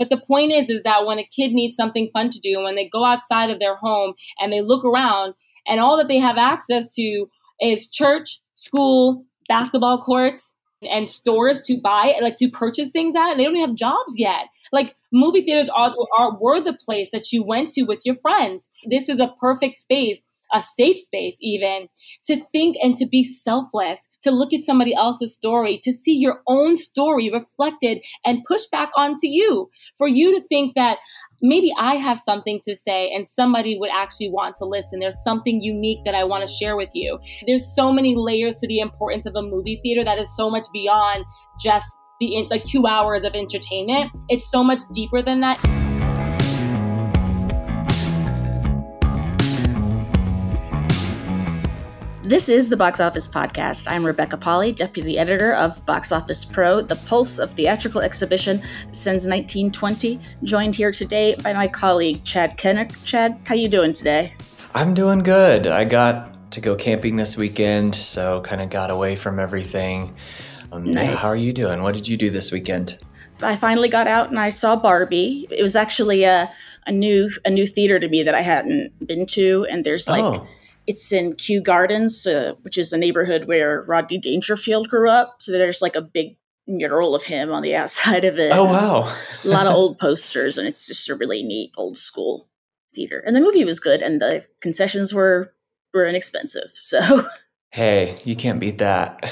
But the point is, is that when a kid needs something fun to do, when they go outside of their home and they look around, and all that they have access to is church, school, basketball courts, and stores to buy, like to purchase things at, and they don't even have jobs yet. Like movie theaters are, are were the place that you went to with your friends. This is a perfect space a safe space even to think and to be selfless, to look at somebody else's story, to see your own story reflected and pushed back onto you. For you to think that maybe I have something to say and somebody would actually want to listen. There's something unique that I want to share with you. There's so many layers to the importance of a movie theater that is so much beyond just the like 2 hours of entertainment. It's so much deeper than that. This is the Box Office Podcast. I'm Rebecca Pahle, Deputy Editor of Box Office Pro, the pulse of theatrical exhibition since 1920. Joined here today by my colleague Chad Kennerk. Chad, how you doing today? I'm doing good. I got to go camping this weekend, so kind of got away from everything. Um, nice. Yeah, how are you doing? What did you do this weekend? I finally got out and I saw Barbie. It was actually a, a new a new theater to me that I hadn't been to, and there's like. Oh it's in Kew Gardens, uh, which is a neighborhood where Rodney Dangerfield grew up. So there's like a big mural of him on the outside of it. Oh wow! a lot of old posters, and it's just a really neat old school theater. And the movie was good, and the concessions were were inexpensive. So Hey, you can't beat that.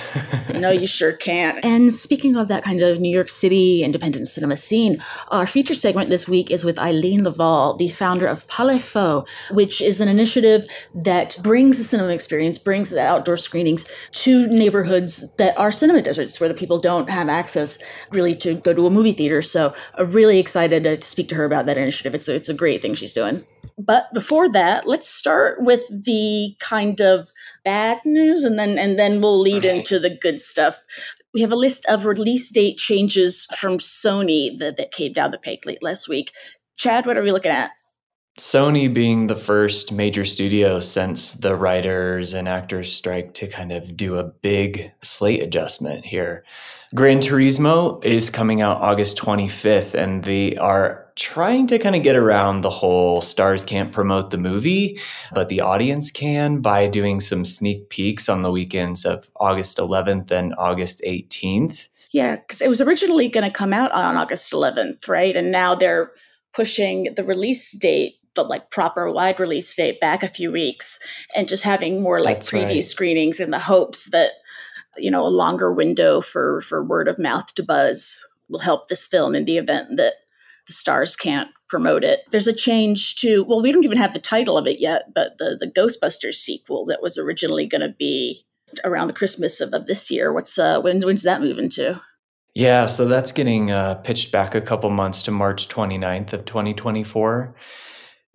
no, you sure can't. And speaking of that kind of New York City independent cinema scene, our feature segment this week is with Eileen Laval, the founder of PaleFo, which is an initiative that brings the cinema experience, brings the outdoor screenings to neighborhoods that are cinema deserts where the people don't have access really to go to a movie theater. So I'm really excited to speak to her about that initiative. It's a, it's a great thing she's doing. But before that, let's start with the kind of bad news and then and then we'll lead into the good stuff. We have a list of release date changes from Sony that, that came down the pike late last week. Chad, what are we looking at? Sony being the first major studio since the writers and actors strike to kind of do a big slate adjustment here. Gran Turismo is coming out August 25th, and they are trying to kind of get around the whole stars can't promote the movie, but the audience can by doing some sneak peeks on the weekends of August 11th and August 18th. Yeah, because it was originally going to come out on August 11th, right? And now they're pushing the release date the like proper wide release date back a few weeks and just having more like That's preview right. screenings in the hopes that you know a longer window for for word of mouth to buzz will help this film in the event that the stars can't promote it. There's a change to, well, we don't even have the title of it yet, but the, the Ghostbusters sequel that was originally going to be around the Christmas of, of this year. What's, uh, when, when's that moving to? Yeah, so that's getting uh, pitched back a couple months to March 29th of 2024.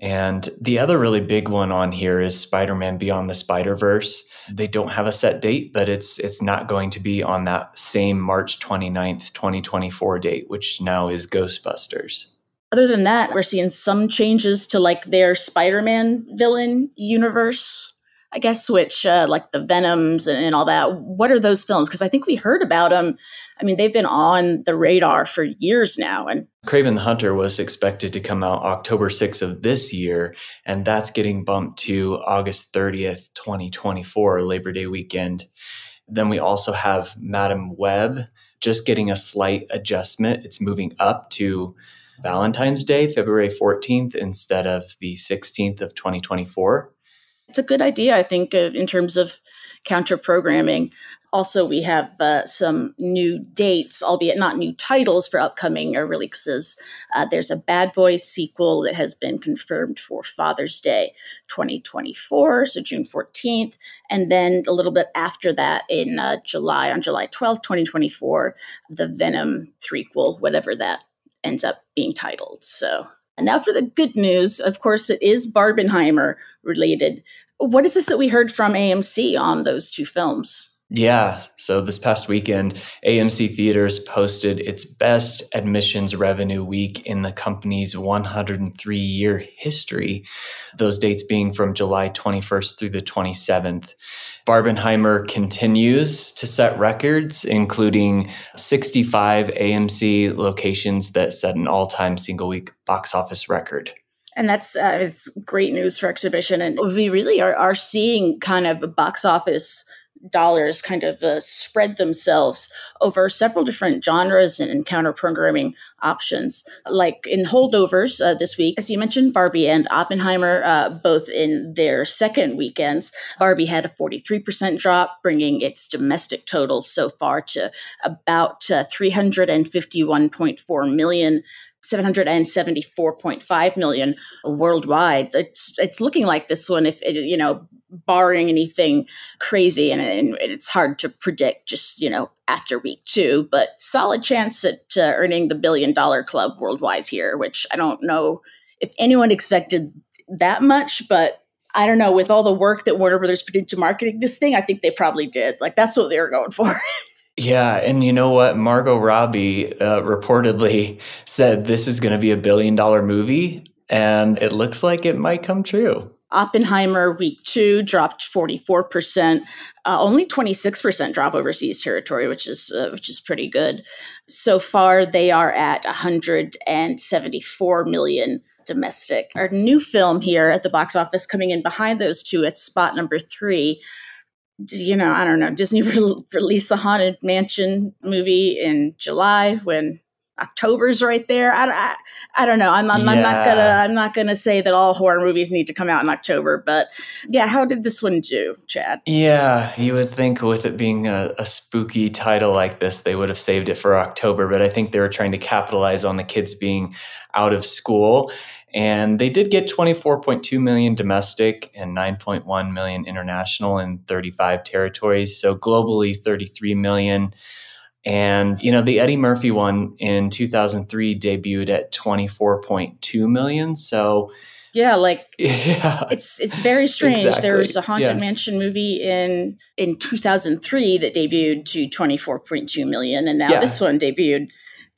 And the other really big one on here is Spider-Man Beyond the Spider-Verse. They don't have a set date, but it's it's not going to be on that same March 29th, 2024 date, which now is Ghostbusters. Other than that, we're seeing some changes to like their Spider-Man villain universe I guess, which uh, like the Venoms and, and all that. What are those films? Because I think we heard about them. I mean, they've been on the radar for years now. And Kraven the Hunter was expected to come out October 6th of this year, and that's getting bumped to August 30th, 2024, Labor Day weekend. Then we also have Madame Web just getting a slight adjustment. It's moving up to Valentine's Day, February 14th, instead of the 16th of 2024 it's a good idea, I think, in terms of counter programming. Also, we have uh, some new dates, albeit not new titles for upcoming releases. Uh, there's a Bad Boys sequel that has been confirmed for Father's Day 2024, so June 14th. And then a little bit after that, in uh, July, on July 12th, 2024, the Venom threequel, whatever that ends up being titled. So and now for the good news. Of course, it is Barbenheimer related. What is this that we heard from AMC on those two films? Yeah. So this past weekend, AMC Theaters posted its best admissions revenue week in the company's 103 year history, those dates being from July 21st through the 27th. Barbenheimer continues to set records, including 65 AMC locations that set an all time single week box office record and that's uh, it's great news for exhibition and we really are, are seeing kind of a box office dollars kind of uh, spread themselves over several different genres and, counter programming options. Like in holdovers uh, this week, as you mentioned, Barbie and Oppenheimer, uh, both in their second weekends. Barbie had a 43% drop, bringing its domestic total so far to about uh, 351.4 million 774.5 million worldwide. It's it's looking like this one, if it, you know, barring anything crazy, and, and, it's hard to predict just you know after week two, but solid chance at uh, earning the billion dollar club worldwide here, which I don't know if anyone expected that much, but I don't know. With all the work that Warner Brothers put into marketing this thing, I think they probably did. Like that's what they were going for. Yeah, and you know what? Margot Robbie uh, reportedly said this is going to be a billion dollar movie, and it looks like it might come true. Oppenheimer week two dropped 44%, uh, only 26% drop overseas territory, which is uh, which is pretty good. So far, they are at 174 million domestic. Our new film here at the box office coming in behind those two at spot number three you know, I don't know, Disney re- released the Haunted Mansion movie in July when October's right there. I, I, I don't know. I'm, I'm, yeah. I'm, not gonna I'm not gonna say that all horror movies need to come out in October, but yeah, how did this one do, Chad? Yeah, you would think with it being a, a spooky title like this, they would have saved it for October, but I think they were trying to capitalize on the kids being out of school and they did get 24.2 million domestic and 9.1 million international in 35 territories. So globally, 33 million. And, you know, the Eddie Murphy one in 2003 debuted at 24.2 million. So, yeah, like yeah. it's it's very strange. Exactly. There was a Haunted yeah. Mansion movie in in 2003 that debuted to 24.2 million and now yeah. this one debuted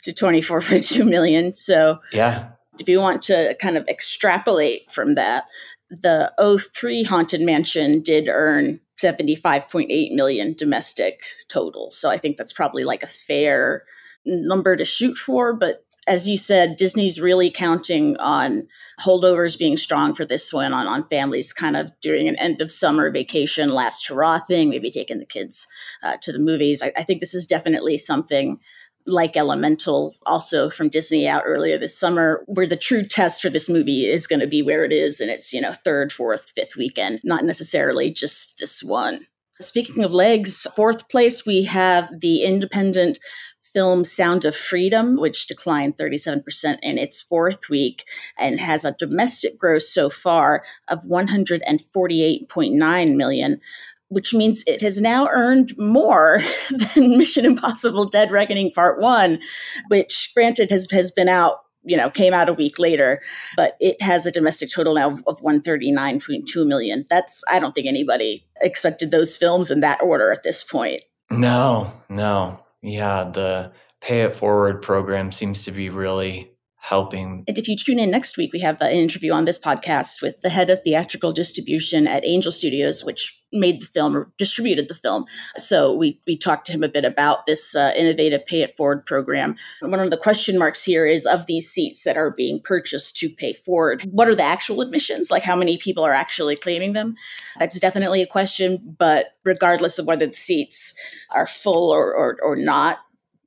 to 24.2 million. So, yeah if you want to kind of extrapolate from that, the 03 Haunted Mansion did earn 75.8 million domestic total. So I think that's probably like a fair number to shoot for. But as you said, Disney's really counting on holdovers being strong for this one, on, on families kind of during an end of summer vacation, last hurrah thing, maybe taking the kids uh, to the movies. I, I think this is definitely something like Elemental, also from Disney out earlier this summer, where the true test for this movie is going to be where it is in its, you know, third, fourth, fifth weekend, not necessarily just this one. Speaking of legs, fourth place, we have the independent film Sound of Freedom, which declined 37% in its fourth week and has a domestic gross so far of 148.9 million, which means it has now earned more than Mission Impossible Dead Reckoning Part 1, which granted has, has been out, you know, came out a week later, but it has a domestic total now of 139.2 million. That's, I don't think anybody expected those films in that order at this point. No, no. Yeah, the pay it forward program seems to be really helping. And if you tune in next week, we have an interview on this podcast with the head of theatrical distribution at Angel Studios, which made the film or distributed the film. So we, we talked to him a bit about this uh, innovative pay it forward program. One of the question marks here is of these seats that are being purchased to pay forward, what are the actual admissions? Like how many people are actually claiming them? That's definitely a question, but regardless of whether the seats are full or, or, or not,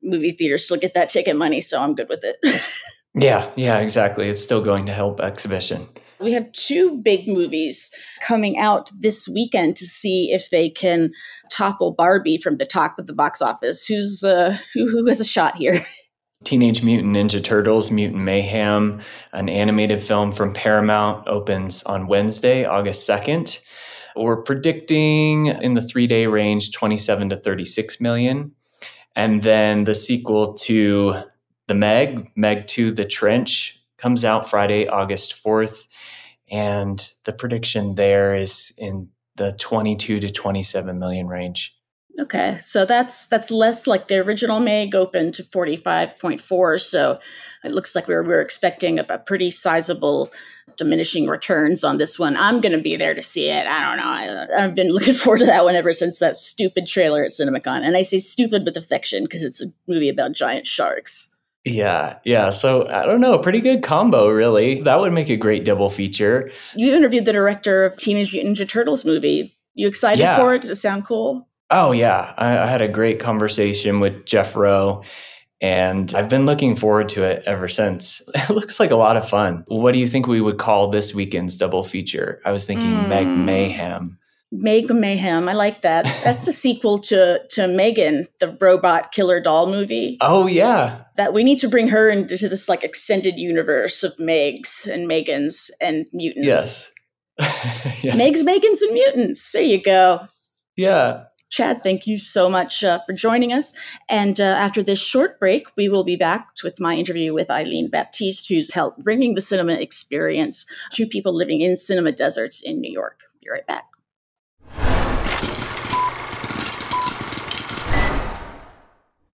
movie theaters still get that ticket money. So I'm good with it. Yeah, yeah, exactly. It's still going to help exhibition. We have two big movies coming out this weekend to see if they can topple Barbie from the top of the box office. Who's uh, who, who has a shot here? Teenage Mutant Ninja Turtles Mutant Mayhem, an animated film from Paramount, opens on Wednesday, August 2nd. We're predicting in the three day range 27 to 36 million. And then the sequel to the Meg, Meg 2 The Trench, comes out Friday, August 4th. And the prediction there is in the 22 to 27 million range. Okay, so that's that's less like the original Meg open to 45.4. So it looks like we were, we were expecting a, a pretty sizable diminishing returns on this one. I'm going to be there to see it. I don't know. I, have been looking forward to that one ever since that stupid trailer at CinemaCon. And I say stupid with affection because it's a movie about giant sharks. Yeah, yeah. So I don't know, pretty good combo, really. That would make a great double feature. You interviewed the director of Teenage Mutant Ninja Turtles movie. You excited yeah. for it? Does it sound cool? Oh yeah, I, I had a great conversation with Jeff Rowe, and I've been looking forward to it ever since. It looks like a lot of fun. What do you think we would call this weekend's double feature? I was thinking mm. Meg Mayhem. Meg Mayhem. I like that. That's the sequel to to Megan, the robot killer doll movie. Oh yeah. That we need to bring her into this like extended universe of Megs and Megans and mutants. Yes. yeah. Megs, Megans, and mutants. There you go. Yeah. Chad, thank you so much uh, for joining us. And uh, after this short break, we will be back with my interview with Eileen Baptiste, who's helped bringing the cinema experience to people living in cinema deserts in New York. Be right back.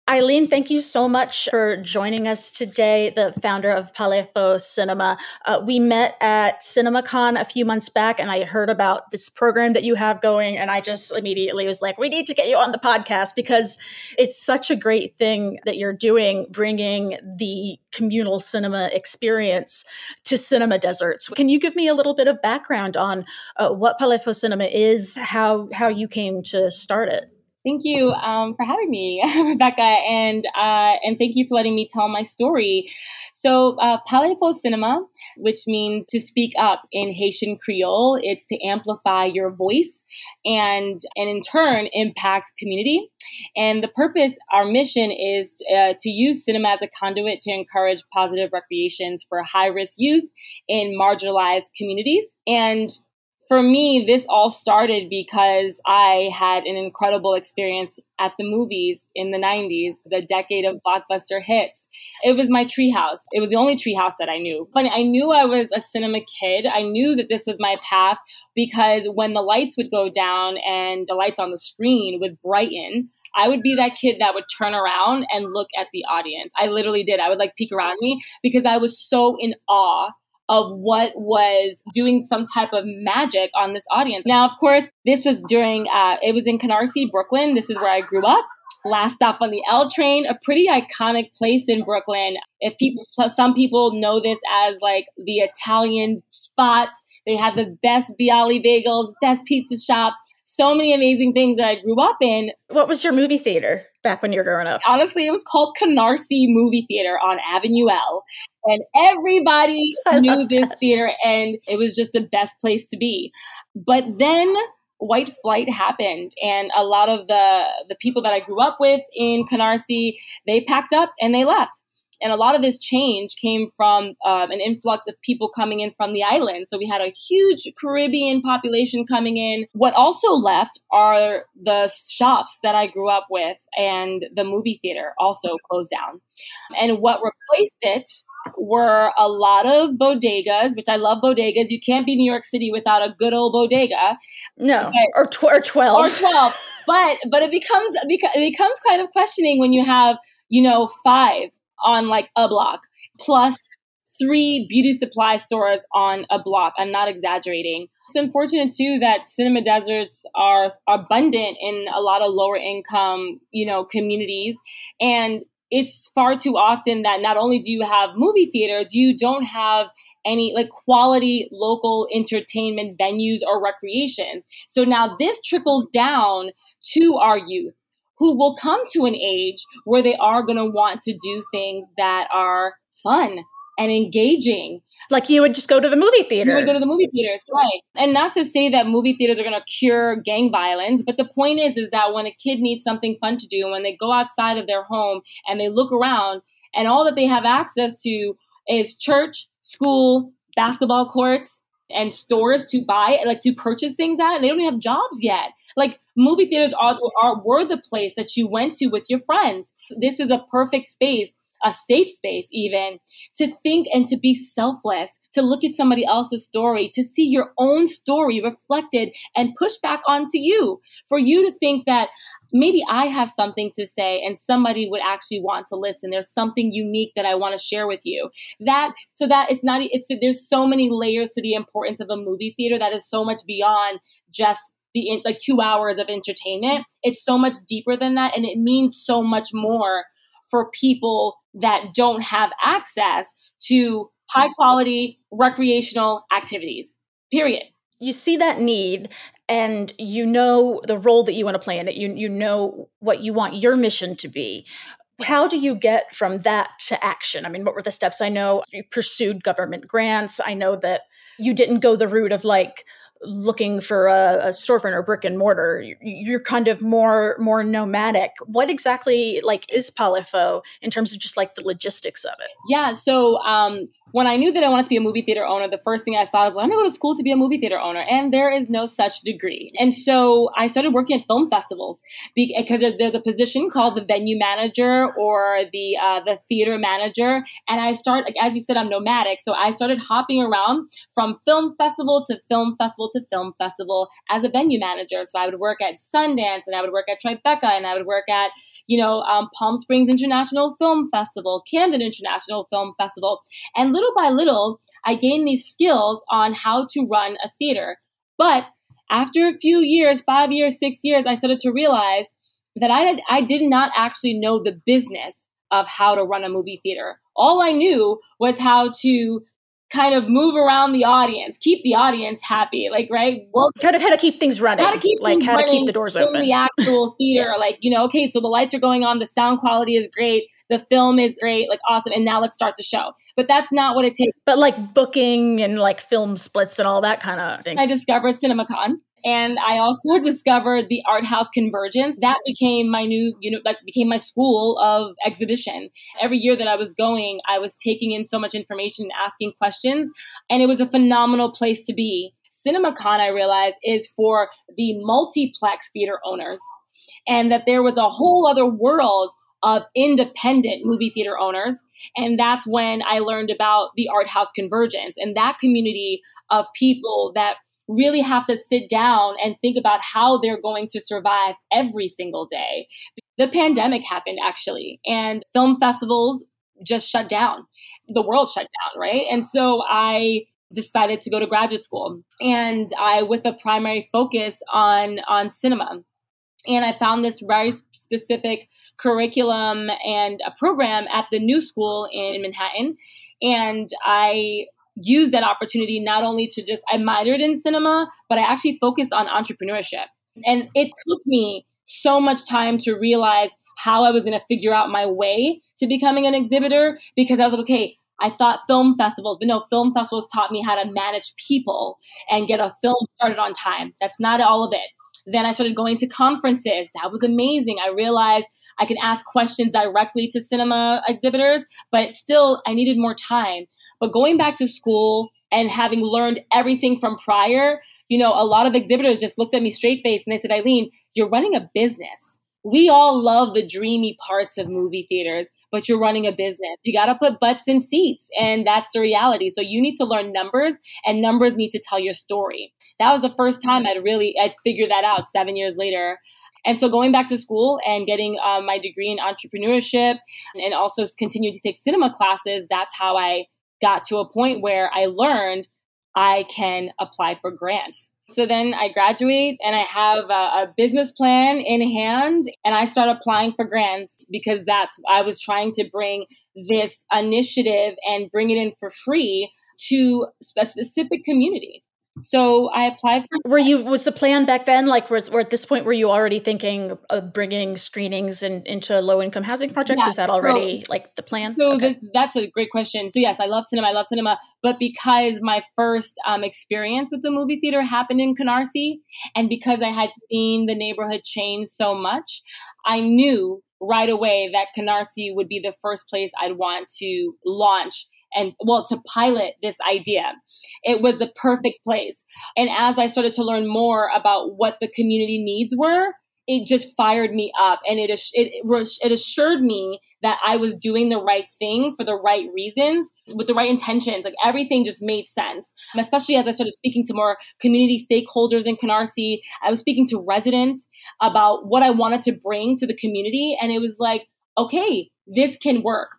Eileen, thank you so much for joining us today, the founder of Faux Cinema. Uh, we met at CinemaCon a few months back, and I heard about this program that you have going, and I just immediately was like, we need to get you on the podcast because it's such a great thing that you're doing, bringing the communal cinema experience to cinema deserts. Can you give me a little bit of background on uh, what Faux Cinema is, how, how you came to start it? Thank you um, for having me, Rebecca, and uh, and thank you for letting me tell my story. So, uh, Palais Cinema, which means to speak up in Haitian Creole, it's to amplify your voice and and in turn impact community. And the purpose, our mission, is uh, to use cinema as a conduit to encourage positive recreations for high risk youth in marginalized communities. And for me, this all started because I had an incredible experience at the movies in the 90s, the decade of blockbuster hits. It was my treehouse. It was the only treehouse that I knew. Funny, I knew I was a cinema kid. I knew that this was my path because when the lights would go down and the lights on the screen would brighten, I would be that kid that would turn around and look at the audience. I literally did. I would like peek around me because I was so in awe of what was doing some type of magic on this audience. Now, of course, this was during, uh, it was in Canarsie, Brooklyn. This is where I grew up. Last stop on the L train, a pretty iconic place in Brooklyn. If people, some people know this as like the Italian spot. They have the best Bialy bagels, best pizza shops, so many amazing things that I grew up in. What was your movie theater back when you were growing up? Honestly, it was called Canarsie Movie Theater on Avenue L. And everybody knew this theater and it was just the best place to be. But then white flight happened and a lot of the the people that i grew up with in canarsie they packed up and they left and a lot of this change came from um, an influx of people coming in from the island. So we had a huge Caribbean population coming in. What also left are the shops that I grew up with, and the movie theater also closed down. And what replaced it were a lot of bodegas, which I love bodegas. You can't be New York City without a good old bodega. No, but, or, tw- or twelve, or twelve. but but it becomes it becomes kind of questioning when you have you know five on like a block plus three beauty supply stores on a block. I'm not exaggerating. It's unfortunate too that cinema deserts are abundant in a lot of lower income, you know, communities and it's far too often that not only do you have movie theaters, you don't have any like quality local entertainment venues or recreations. So now this trickled down to our youth who will come to an age where they are going to want to do things that are fun and engaging. Like you would just go to the movie theater. You would go to the movie theaters, right? And not to say that movie theaters are going to cure gang violence, but the point is, is that when a kid needs something fun to do, when they go outside of their home and they look around, and all that they have access to is church, school, basketball courts, and stores to buy, like to purchase things at, and they don't even have jobs yet. Like movie theaters are, are were the place that you went to with your friends. This is a perfect space a safe space even to think and to be selfless, to look at somebody else's story, to see your own story reflected and pushed back onto you. For you to think that maybe I have something to say and somebody would actually want to listen. There's something unique that I want to share with you. That so that it's not it's there's so many layers to the importance of a movie theater that is so much beyond just the like 2 hours of entertainment. It's so much deeper than that and it means so much more for people that don't have access to high quality recreational activities. Period. You see that need and you know the role that you want to play in it. You you know what you want your mission to be. How do you get from that to action? I mean, what were the steps? I know you pursued government grants. I know that you didn't go the route of like looking for a, a storefront or brick and mortar. You're kind of more more nomadic. What exactly like is PaleFo in terms of just like the logistics of it? Yeah. So um, when I knew that I wanted to be a movie theater owner, the first thing I thought was, well, I'm going to go to school to be a movie theater owner. And there is no such degree. And so I started working at film festivals because there's a position called the venue manager or the uh, the theater manager. And I started, as you said, I'm nomadic. So I started hopping around from film festival to film festival to film festival as a venue manager. So I would work at Sundance and I would work at Tribeca and I would work at, you know, um, Palm Springs International Film Festival, Camden International Film Festival. And little by little, I gained these skills on how to run a theater. But after a few years, five years, six years, I started to realize that I, had, I did not actually know the business of how to run a movie theater. All I knew was how to kind of move around the audience, keep the audience happy, like right. Well, how to how to keep things running, how to keep like how to keep the doors open in the actual theater. yeah. Like you know, okay, so the lights are going on, the sound quality is great, the film is great, like awesome, and now let's start the show. But that's not what it takes. But like booking and like film splits and all that kind of thing. I discovered CinemaCon. And I also discovered the art house convergence. That became my new, you know, that became my school of exhibition. Every year that I was going, I was taking in so much information and asking questions. And it was a phenomenal place to be. CinemaCon, I realized, is for the multiplex theater owners. And that there was a whole other world of independent movie theater owners. And that's when I learned about the art house convergence and that community of people that really have to sit down and think about how they're going to survive every single day. The pandemic happened actually, and film festivals just shut down. The world shut down, right? And so I decided to go to graduate school and I with a primary focus on on cinema. And I found this very specific curriculum and a program at the New School in Manhattan. And I used that opportunity not only to just I minored in cinema, but I actually focused on entrepreneurship. And it took me so much time to realize how I was going to figure out my way to becoming an exhibitor because I was like, okay, I thought film festivals, but no, film festivals taught me how to manage people and get a film started on time. That's not all of it. Then I started going to conferences. That was amazing. I realized I could ask questions directly to cinema exhibitors, but still I needed more time. But going back to school and having learned everything from prior, you know, a lot of exhibitors just looked at me straight face and they said, Eileen, you're running a business we all love the dreamy parts of movie theaters, but you're running a business. You got to put butts in seats, and that's the reality. So you need to learn numbers, and numbers need to tell your story. That was the first time I'd really I'd figured that out seven years later. And so going back to school and getting um, my degree in entrepreneurship and also continuing to take cinema classes, that's how I got to a point where I learned I can apply for grants. So then I graduate and I have a, a, business plan in hand and I start applying for grants because that's, I was trying to bring this initiative and bring it in for free to a specific community. So I applied for. Were you was the plan back then like were, were at this point were you already thinking of bringing screenings in, into low income housing projects? Yeah, Is that already so, like the plan? So okay. the, that's a great question. So yes, I love cinema. I love cinema, but because my first um, experience with the movie theater happened in Canarsie, and because I had seen the neighborhood change so much, I knew right away that Canarsie would be the first place I'd want to launch and well to pilot this idea it was the perfect place and as i started to learn more about what the community needs were it just fired me up and it, it, it assured me that I was doing the right thing for the right reasons with the right intentions. Like everything just made sense. especially as I started speaking to more community stakeholders in Canarsie, I was speaking to residents about what I wanted to bring to the community. And it was like, okay, this can work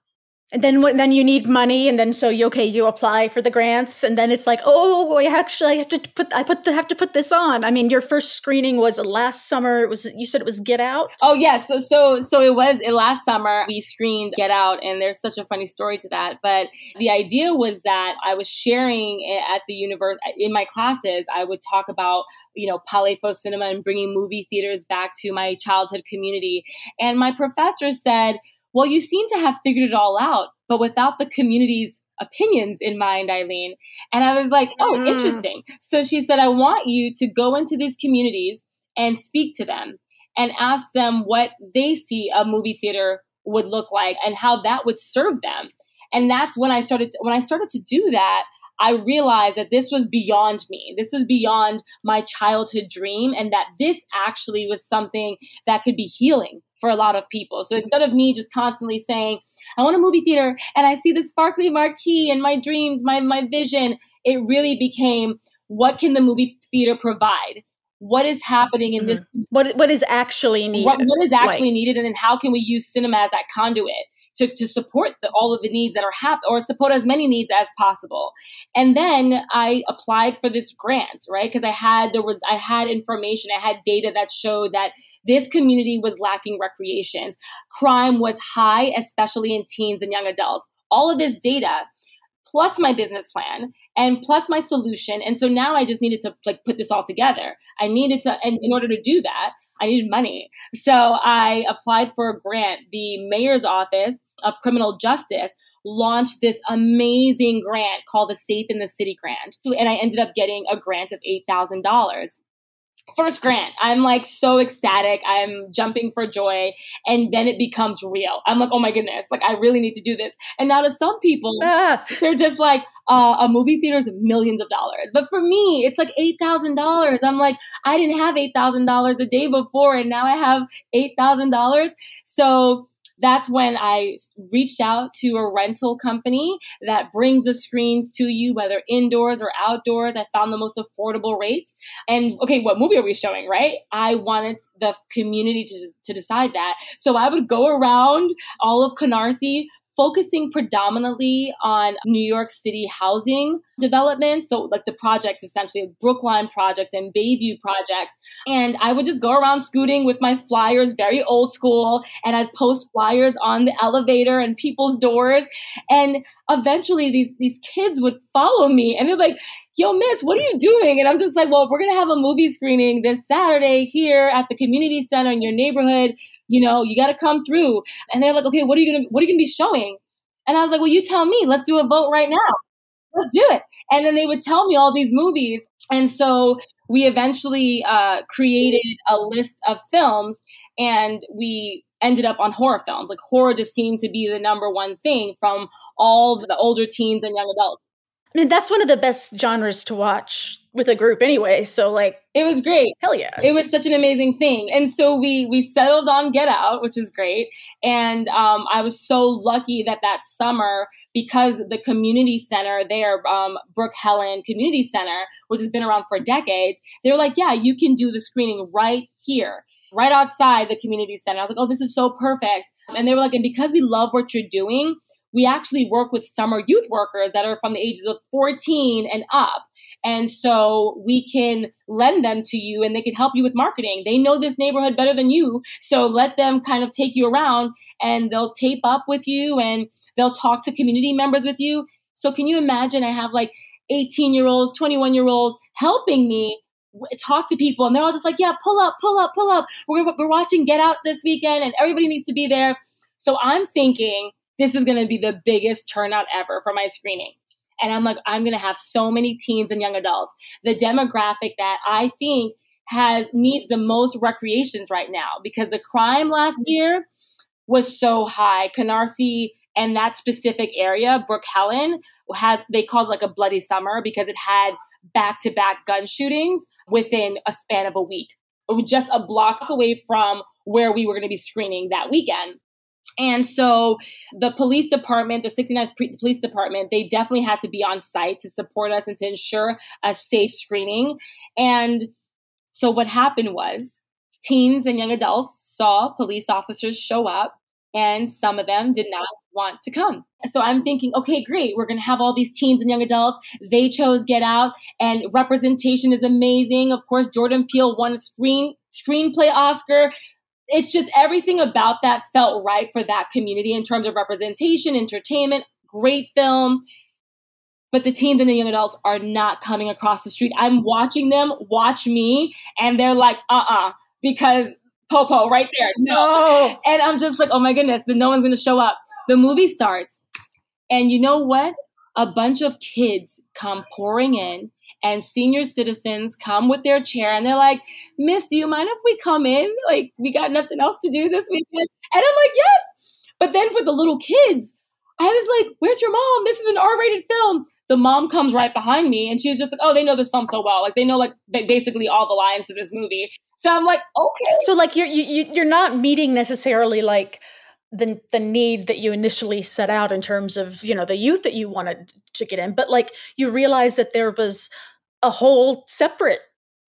and then then you need money and then so you okay you apply for the grants and then it's like oh I actually have to put I put the, have to put this on. I mean your first screening was last summer. It was you said it was Get Out? Oh yeah. So so so it was last summer we screened Get Out and there's such a funny story to that. But the idea was that I was sharing at the universe in my classes I would talk about you know Faux cinema and bringing movie theaters back to my childhood community. And my professor said well, you seem to have figured it all out, but without the community's opinions in mind, Eileen. And I was like, oh, mm. interesting. So she said, I want you to go into these communities and speak to them and ask them what they see a movie theater would look like and how that would serve them. And that's when I started when I started to do that, I realized that this was beyond me. This was beyond my childhood dream and that this actually was something that could be healing for a lot of people. So instead of me just constantly saying, I want a movie theater and I see the sparkly marquee and my dreams, my, my vision, it really became what can the movie theater provide? What is happening in this? Mm-hmm. What what is actually needed? What, what is actually needed, and then how can we use cinema as that conduit to, to support the, all of the needs that are happening, or support as many needs as possible? And then I applied for this grant, right? Because I had there was I had information, I had data that showed that this community was lacking recreations, crime was high, especially in teens and young adults. All of this data plus my business plan and plus my solution. And so now I just needed to like put this all together. I needed to, and in order to do that, I needed money. So I applied for a grant. The mayor's office of criminal justice launched this amazing grant called the Safe in the City grant. And I ended up getting a grant of $8,000 first grant. I'm like so ecstatic. I'm jumping for joy. And then it becomes real. I'm like oh my goodness. Like i really need to do this. And now to some people ah. they're just like uh, a movie theater is millions of dollars. But for me it's like $8000 i'm like i didn't have $8000 the day before and now i have $8000 so that's when I reached out to a rental company that brings the screens to you, whether indoors or outdoors. I found the most affordable rates. And okay, what movie are we showing, right? I wanted the community to, to decide that. So I would go around all of Canarsie focusing predominantly on New York City housing development. So, like the projects, essentially Breukelen projects and Bayview projects. And I would just go around scooting with my flyers, very old school, and I'd post flyers on the elevator and people's doors. And eventually, these, these kids would follow me and they're like, Yo, miss, what are you doing? And I'm just like, well, we're going to have a movie screening this Saturday here at the community center in your neighborhood you know, you got to come through. And they're like, okay, what are you to, what are you to be showing? And I was like, well, you tell me, let's do a vote right now. Let's do it. And then they would tell me all these movies. And so we eventually uh, created a list of films and we ended up on horror films. Like horror just seemed to be the number one thing from all the older teens and young adults. I mean, that's one of the best genres to watch with a group anyway. So like it was great. Hell yeah. It was such an amazing thing. And so we we settled on Get Out, which is great. And um, I was so lucky that that summer because the community center there, um, Breukelen Community Center, which has been around for decades, they were like, yeah, you can do the screening right here right outside the community center. I was like, oh, this is so perfect. And they were like, and because we love what you're doing, we actually work with summer youth workers that are from the ages of 14 and up. And so we can lend them to you and they can help you with marketing. They know this neighborhood better than you. So let them kind of take you around and they'll tape up with you and they'll talk to community members with you. So can you imagine? I have like 18 year olds, 21 year olds helping me talk to people and they're all just like, yeah, pull up, pull up, pull up. We're, we're watching Get Out this weekend and everybody needs to be there. So I'm thinking, this is going to be the biggest turnout ever for my screening. And I'm like, I'm going to have so many teens and young adults. The demographic that I think has needs the most recreations right now because the crime last mm-hmm. year was so high. Canarsie and that specific area, Breukelen, had they called like a bloody summer because it had back to back gun shootings within a span of a week. just a block away from where we were going to be screening that weekend. And so the police department, the 69th Police Department, they definitely had to be on site to support us and to ensure a safe screening. And so what happened was teens and young adults saw police officers show up and some of them did not want to come. So I'm thinking, okay, great. We're going to have all these teens and young adults. They chose Get Out and representation is amazing. Of course, Jordan Peele won a screen screenplay Oscar it's just everything about that felt right for that community in terms of representation, entertainment, great film. But the teens and the young adults are not coming across the street. I'm watching them watch me, and they're like, uh uh-uh, uh, because Popo right there. No. And I'm just like, oh my goodness, then no one's gonna show up. The movie starts, and you know what? A bunch of kids come pouring in and senior citizens come with their chair and they're like, Miss, do you mind if we come in? Like, we got nothing else to do this weekend. And I'm like, yes. But then for the little kids, I was like, where's your mom? This is an R rated film. The mom comes right behind me and she's just like, oh, they know this film so well. Like, they know, like, basically all the lines to this movie. So I'm like, okay. So, like, you're, you, you're not meeting necessarily like, the the need that you initially set out in terms of you know the youth that you wanted to get in but like you realize that there was a whole separate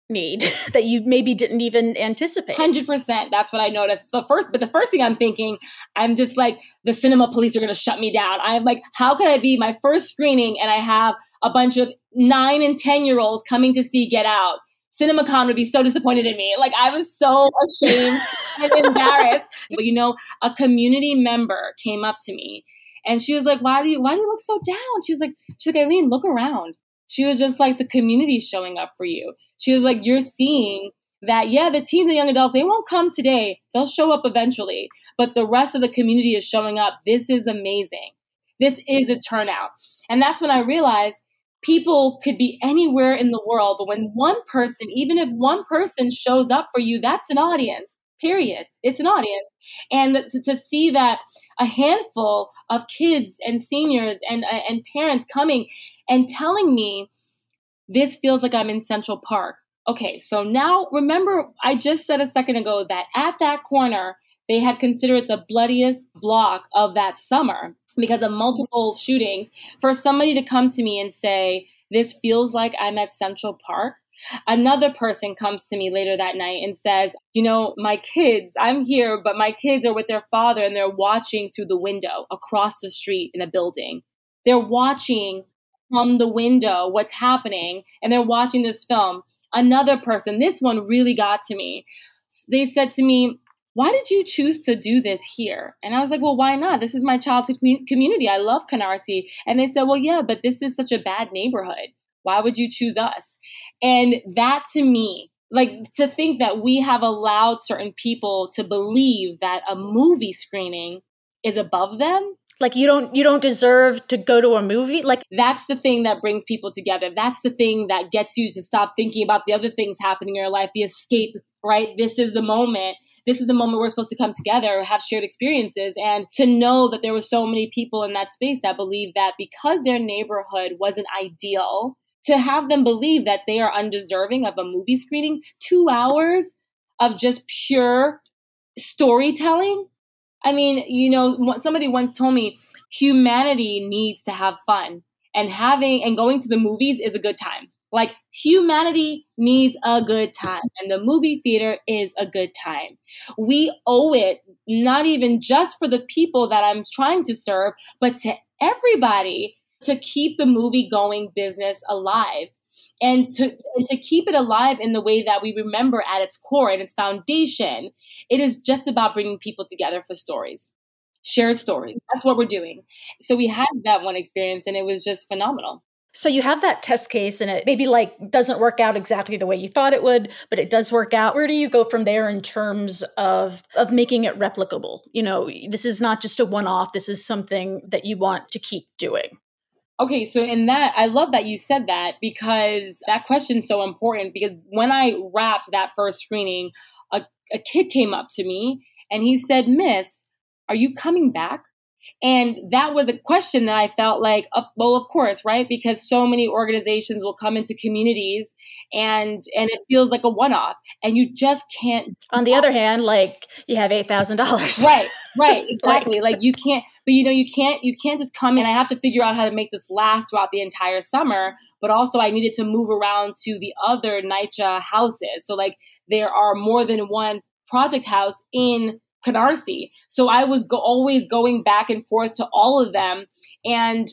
need that you maybe didn't even anticipate. 100%. That's what I noticed. The first but the first thing I'm thinking, I'm just like the cinema police are going to shut me down. I'm like how could I be my first screening and I have a bunch of 9 and 10 year olds coming to see Get Out? CinemaCon would be so disappointed in me. Like I was so ashamed and embarrassed. But you know, a community member came up to me and she was like, "Why do you why do you look so down?" She's like, "She's like Eileen, look around." She was just like, the community showing up for you. She was like, you're seeing that, yeah, the teens and young adults, they won't come today. They'll show up eventually. But the rest of the community is showing up. This is amazing. This is a turnout. And that's when I realized people could be anywhere in the world. But when one person, even if one person shows up for you, that's an audience period. It's an audience. And to, to, see that a handful of kids and seniors and, uh, and parents coming and telling me this feels like I'm in Central Park. Okay, so now remember, I just said a second ago that at that corner, they had considered the bloodiest block of that summer because of multiple shootings. For somebody to come to me and say, This feels like I'm at Central Park, Another person comes to me later that night and says, You know, my kids, I'm here, but my kids are with their father and they're watching through the window across the street in a building. They're watching from the window what's happening and they're watching this film. Another person, this one really got to me. They said to me, why did you choose to do this here? And I was like, well, why not? This is my childhood community. I love Canarsie. And they said, well, yeah, but this is such a bad neighborhood. Why would you choose us? And that to me, like to think that we have allowed certain people to believe that a movie screening is above them. Like you don't you don't deserve to go to a movie like that's the thing that brings people together. That's the thing that gets you to stop thinking about the other things happening in your life the escape right? This is the moment. This is the moment we're supposed to come together have shared experiences and to know that there were so many people in that space that believe that because their neighborhood wasn't ideal to have them believe that they are undeserving of a movie screening, two hours of just pure storytelling. I mean, you know, somebody once told me humanity needs to have fun, and having and going to the movies is a good time. Like humanity needs a good time, and the movie theater is a good time. We owe it not even just for the people that I'm trying to serve, but to everybody to keep the movie going business alive and to and to keep it alive in the way that we remember at its core and its foundation it is just about bringing people together for stories shared stories that's what we're doing so we had that one experience and it was just phenomenal so you have that test case and it maybe like doesn't work out exactly the way you thought it would, but it does work out. Where do you go from there in terms of of making it replicable? You know, this is not just a one-off, this is something that you want to keep doing. Okay, so in that, I love that you said that because that question's so important. Because when I wrapped that first screening, a, a kid came up to me and he said, Miss, are you coming back? And that was a question that I felt like, uh, well, of course, right? Because so many organizations will come into communities and and it feels like a one-off and you just can't On the other hand, like you have $8,000. Right. Right, exactly. like, like you can't but you know you can't you can't just come in. I have to figure out how to make this last throughout the entire summer, but also I needed to move around to the other NYCHA houses. So like there are more than one project house in Canarsie. So I was go- always going back and forth to all of them. And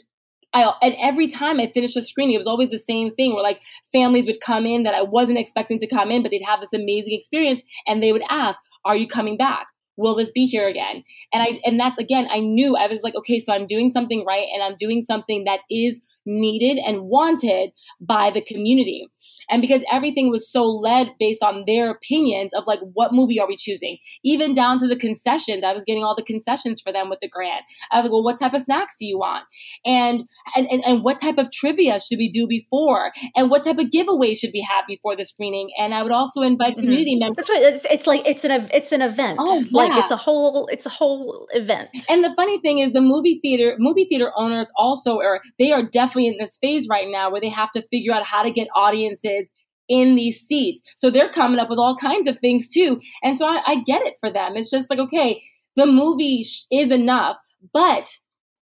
I, and every time I finished a screening, it was always the same thing where like families would come in that I wasn't expecting to come in, but they'd have this amazing experience and they would ask, Are you coming back? Will this be here again? And i and that's again i knew i was like okay so i'm doing something right and i'm doing something that is needed and wanted by the community. And because everything was so led based on their opinions of like what movie are we choosing? Even down to the concessions. I was getting all the concessions for them with the grant. I was like well what type of snacks do you want? And and and, and what type of trivia should we do before? And what type of giveaway should we have before the screening? And i would also invite mm-hmm. community mm-hmm. members that's right. It's, it's like it's an it's an event. Oh, yeah. like it's a whole it's a whole event. And the funny thing is the movie theater movie theater owners also are they are definitely in this phase right now where they have to figure out how to get audiences in these seats so they're coming up with all kinds of things too and so i, I get it for them it's just like okay the movie is enough but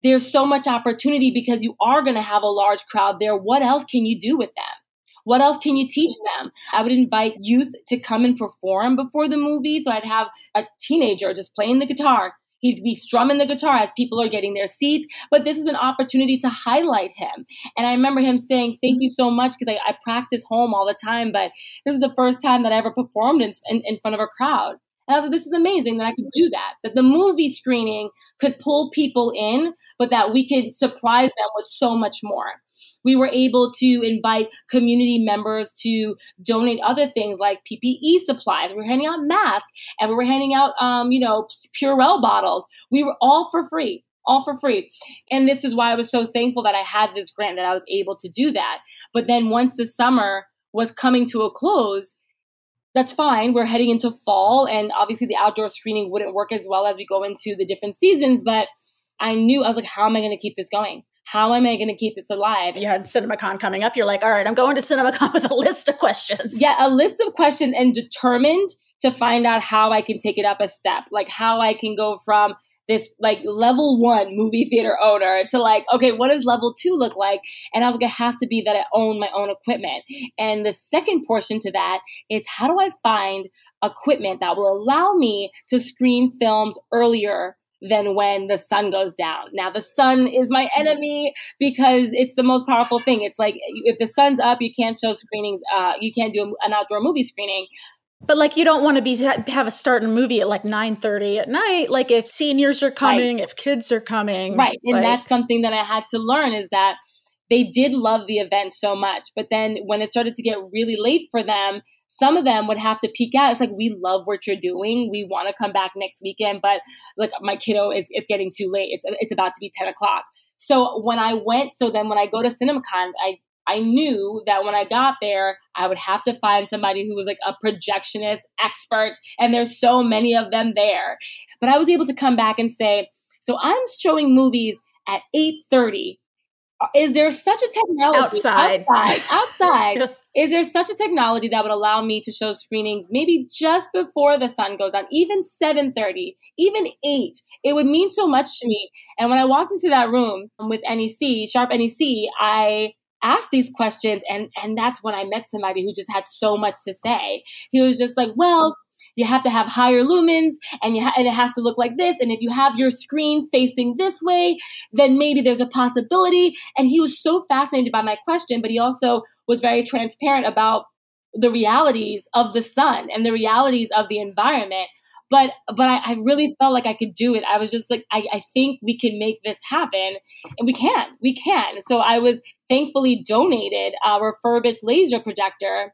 there's so much opportunity because you are going to have a large crowd there what else can you do with them what else can you teach them? I would invite youth to come and perform before the movie. So I'd have a teenager just playing the guitar. He'd be strumming the guitar as people are getting their seats. But this is an opportunity to highlight him. And I remember him saying, Thank you so much, because I, I, practice home all the time. But this is the first time that I ever performed in, in, in front of a crowd. And I was like, this is amazing that I could do that. That the movie screening could pull people in, but that we could surprise them with so much more. We were able to invite community members to donate other things like PPE supplies. We were handing out masks and we were handing out, um, you know, Purell bottles. We were all for free all for free. And this is why I was so thankful that I had this grant that I was able to do that. But then once the summer was coming to a close, that's fine. We're heading into fall, and obviously the outdoor screening wouldn't work as well as we go into the different seasons. But I knew I was like, how am I going to keep this going? How am I going to keep this alive? You had CinemaCon coming up. You're like, all right, I'm going to CinemaCon with a list of questions. Yeah, a list of questions and determined to find out how I can take it up a step, like how I can go from this like level one movie theater owner to like, okay, what does level two look like? And I was like, it has to be that I own my own equipment. And the second portion to that is how do I find equipment that will allow me to screen films earlier than when the sun goes down. Now, the sun is my enemy because it's the most powerful thing. It's like if the sun's up, you can't show screenings, uh, you can't do an outdoor movie screening. But like you don't want to be have a start in a movie at like 9:30 at night like if seniors are coming, right. if kids are coming. Right. And like, that's something that I had to learn is that they did love the event so much, but then when it started to get really late for them, some of them would have to peek out. It's like we love what you're doing. We want to come back next weekend, but like my kiddo is it's getting too late. It's it's about to be 10 o'clock. So when I went, so then when I go to CinemaCon, I I knew that when I got there, I would have to find somebody who was like a projectionist expert, and there's so many of them there. But I was able to come back and say, so I'm showing movies at 8:30. Uh, is there such a technology outside? Outside, outside is there such a technology that would allow me to show screenings maybe just before the sun goes down, even 7:30, even 8? It would mean so much to me. And when I walked into that room with NEC, Sharp NEC, I asked these questions and and that's when I met somebody who just had so much to say. He was just like, "Well, you have to have higher lumens and you ha- and it has to look like this and if you have your screen facing this way then maybe there's a possibility and he was so fascinated by my question but he also was very transparent about the realities of the sun and the realities of the environment but but I, I, really felt like I could do it. I was just like, I, I think we can make this happen, and we can, we can. So I was thankfully donated a refurbished laser projector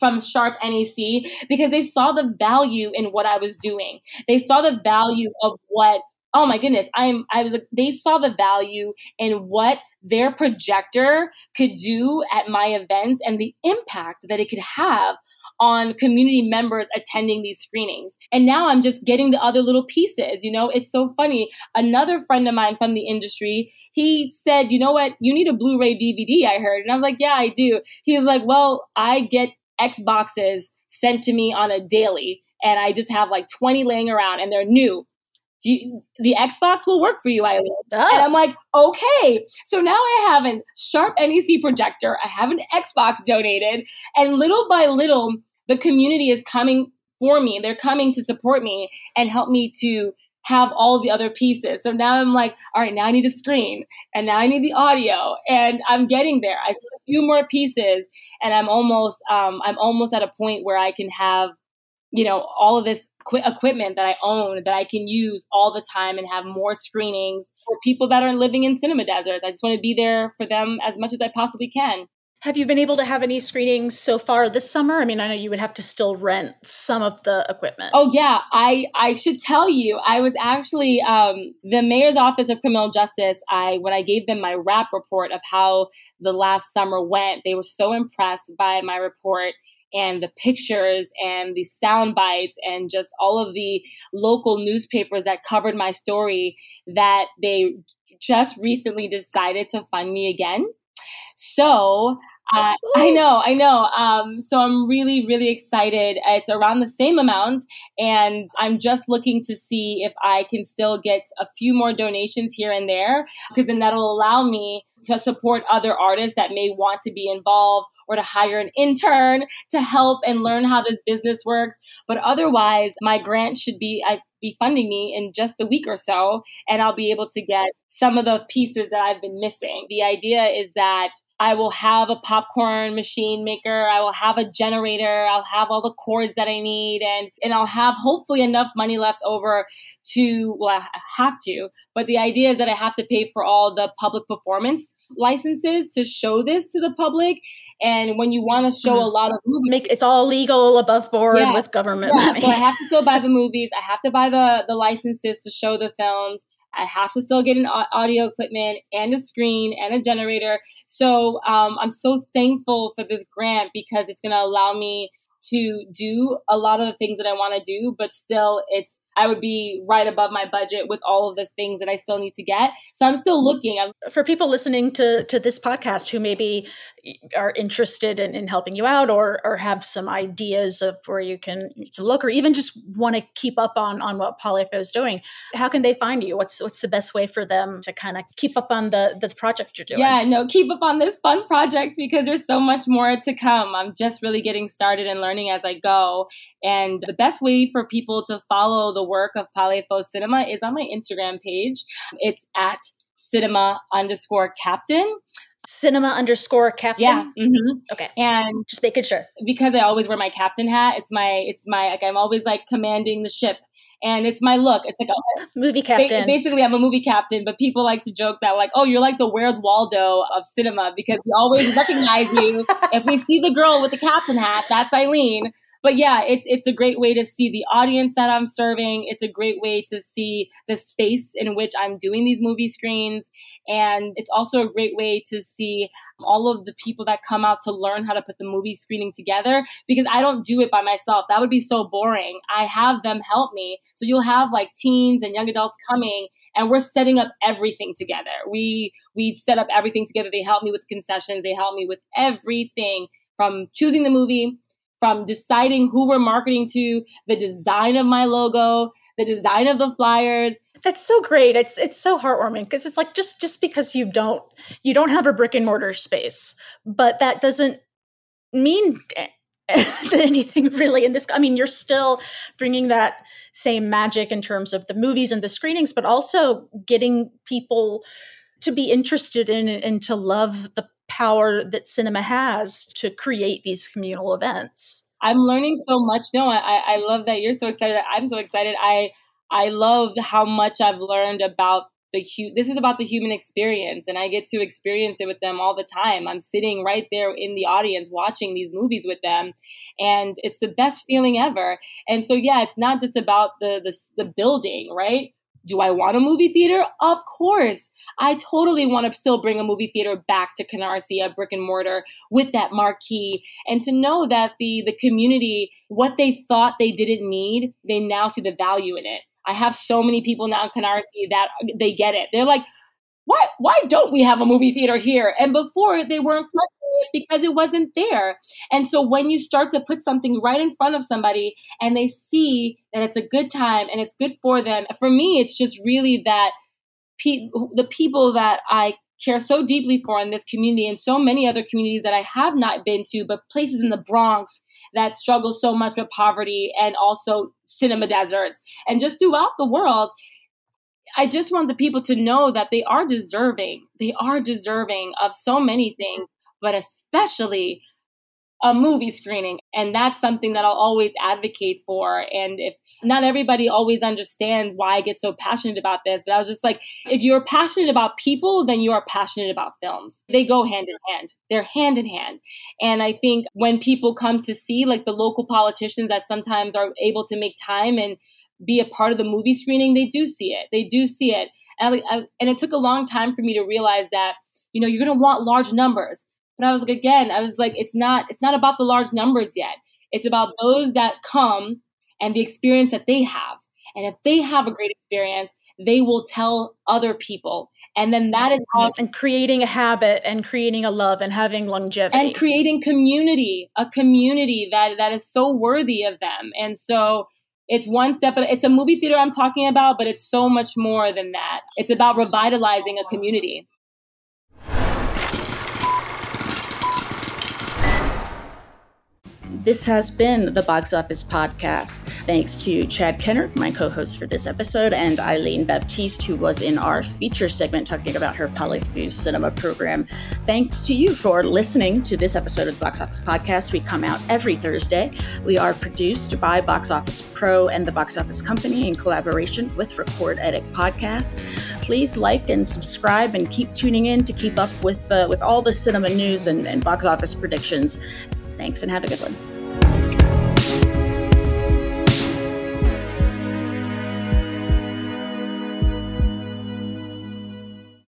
from Sharp NEC because they saw the value in what I was doing. They saw the value of what oh my goodness, I'm I was like they saw the value in what their projector could do at my events and the impact that it could have on community members attending these screenings. And now I'm just getting the other little pieces. You know, it's so funny. Another friend of mine from the industry, he said, you know what? You need a Blu ray DVD, I heard. And I was like, yeah, I do. He was like, well, I get Xboxes sent to me on a daily. And I just have like 20 laying around and they're new you, the Xbox will work for you, Eileen. Oh. And I'm like, okay. So now I have a sharp NEC projector. I have an Xbox donated. And little by little, the community is coming for me. They're coming to support me and help me to have all the other pieces. So now I'm like, all right, now I need a screen and now I need the audio and I'm getting there. I see a few more pieces and I'm almost, um, I'm almost at a point where I can have, you know, all of this qu- equipment that I own that I can use all the time and have more screenings for people that are living in cinema deserts. I just want to be there for them as much as I possibly can. Have you been able to have any screenings so far this summer? I mean, I know you would have to still rent some of the equipment. Oh yeah, I I should tell you, I was actually um, the mayor's office of criminal justice. I when I gave them my wrap report of how the last summer went, they were so impressed by my report and the pictures and the sound bites and just all of the local newspapers that covered my story that they just recently decided to fund me again. So uh, I know, I know. Um, so I'm really, really excited. It's around the same amount, and I'm just looking to see if I can still get a few more donations here and there, because then that'll allow me to support other artists that may want to be involved or to hire an intern to help and learn how this business works. But otherwise, my grant should be I be funding me in just a week or so, and I'll be able to get some of the pieces that I've been missing. The idea is that I will have a popcorn machine maker. I will have a generator. I'll have all the cords that I need and, and I'll have hopefully enough money left over to, well, I have to, but the idea is that I have to pay for all the public performance licenses to show this to the public. And when you want to show mm-hmm. a lot of movies, make it's all legal above board yeah. with government yeah. money. So I have to still buy the movies. I have to buy the the licenses to show the films. I have to still get an audio equipment and a screen and a generator. So um, I'm so thankful for this grant because it's going to allow me to do a lot of the things that I want to do, but still it's I would be right above my budget with all of the things that I still need to get. So I'm still looking. I'm- For people listening to to this podcast who maybe are interested in, in helping you out or or have some ideas of where you can, you can look or even just want to keep up on on what PaleFo is doing, how can they find you? What's what's the best way for them to kind of keep up on the the project you're doing? Yeah, no, keep up on this fun project because there's so much more to come. I'm just really getting started and learning as I go. And the best way for people to follow the work of PaleFo Cinema is on my Instagram page. It's at cinema underscore captain. Cinema underscore captain? Yeah mm-hmm. okay. And just making sure. because i always wear my captain hat it's my it's my like i'm always like commanding the ship. And it's my look. It's like a movie captain. basically i'm a movie captain but people like to joke that like oh you're like the where's waldo of cinema because we always recognize you. If we see the girl with the captain hat that's eileen but yeah, it's it's a great way to see the audience that I'm serving. It's a great way to see the space in which I'm doing these movie screens, and it's also a great way to see all of the people that come out to learn how to put the movie screening together. Because I don't do it by myself; that would be so boring. I have them help me, so you'll have like teens and young adults coming and we're setting up everything together. We we set up everything together. They help me with concessions. They help me with everything from choosing the movie from deciding who we're marketing to, the design of my logo, the design of the flyers. That's so great. It's it's so heartwarming because it's like just just because you don't you don't have a brick and mortar space, but that doesn't mean anything really in this I mean you're still bringing that same magic in terms of the movies and the screenings but also getting people to be interested in and to love the power that cinema has to create these communal events. I'm learning so much. No, I, I love that you're so excited. I'm so excited. I I love how much I've learned about the hu- this is about the human experience and I get to experience it with them all the time. I'm sitting right there in the audience watching these movies with them and it's the best feeling ever. And so yeah, it's not just about the the, the building, right? Do I want a movie theater? Of course. I totally want to still bring a movie theater back to Canarsie, a brick and mortar with that marquee, and to know that the the community, what they thought they didn't need, they now see the value in it. I have so many people now in Canarsie that uh, they get it. They're like, why why don't we have a movie theater here? And before they weren't it because it wasn't there. And so when you start to put something right in front of somebody and they see that it's a good time and it's good for them, for me it's just really that pe- the people that I care so deeply for in this community and so many other communities that I have not been to, but places in the Bronx that struggle so much with poverty and also cinema deserts and just throughout the world I just want the people to know that they are deserving. They are deserving of so many things, but especially a movie screening. And that's something that I'll always advocate for. And if not everybody always understands why I get so passionate about this, but I was just like, if you're passionate about people, then you are passionate about films. They go hand in hand. They're hand in hand. And I think when people come to see like the local politicians that sometimes are able to make time and be a part of the movie screening, they do see it. They do see it. And, I, and it took a long time for me to realize that, you know, you're going to want large numbers. But I was like, again, I was like, it's not, it's not about the large numbers yet. It's about those that come and the experience that they have. And if they have a great experience, they will tell other people. And then that is how. And creating a habit and creating a love and having longevity. And creating community, a community that, that is so worthy of them. And so it's one step it's a movie theater i'm talking about but it's so much more than that. It's about revitalizing a community This has been the Box Office Podcast. Thanks to Chad Kennerk, my co host for this episode, and Eileen Baptiste, who was in our feature segment talking about her PaleFo cinema program. Thanks to you for listening to this episode of the Box Office Podcast. We come out every Thursday. We are produced by Box Office Pro and the Box Office Company in collaboration with Record Edit Podcast. Please like and subscribe and keep tuning in to keep up with, uh, with all the cinema news and, and box office predictions. Thanks and have a good one.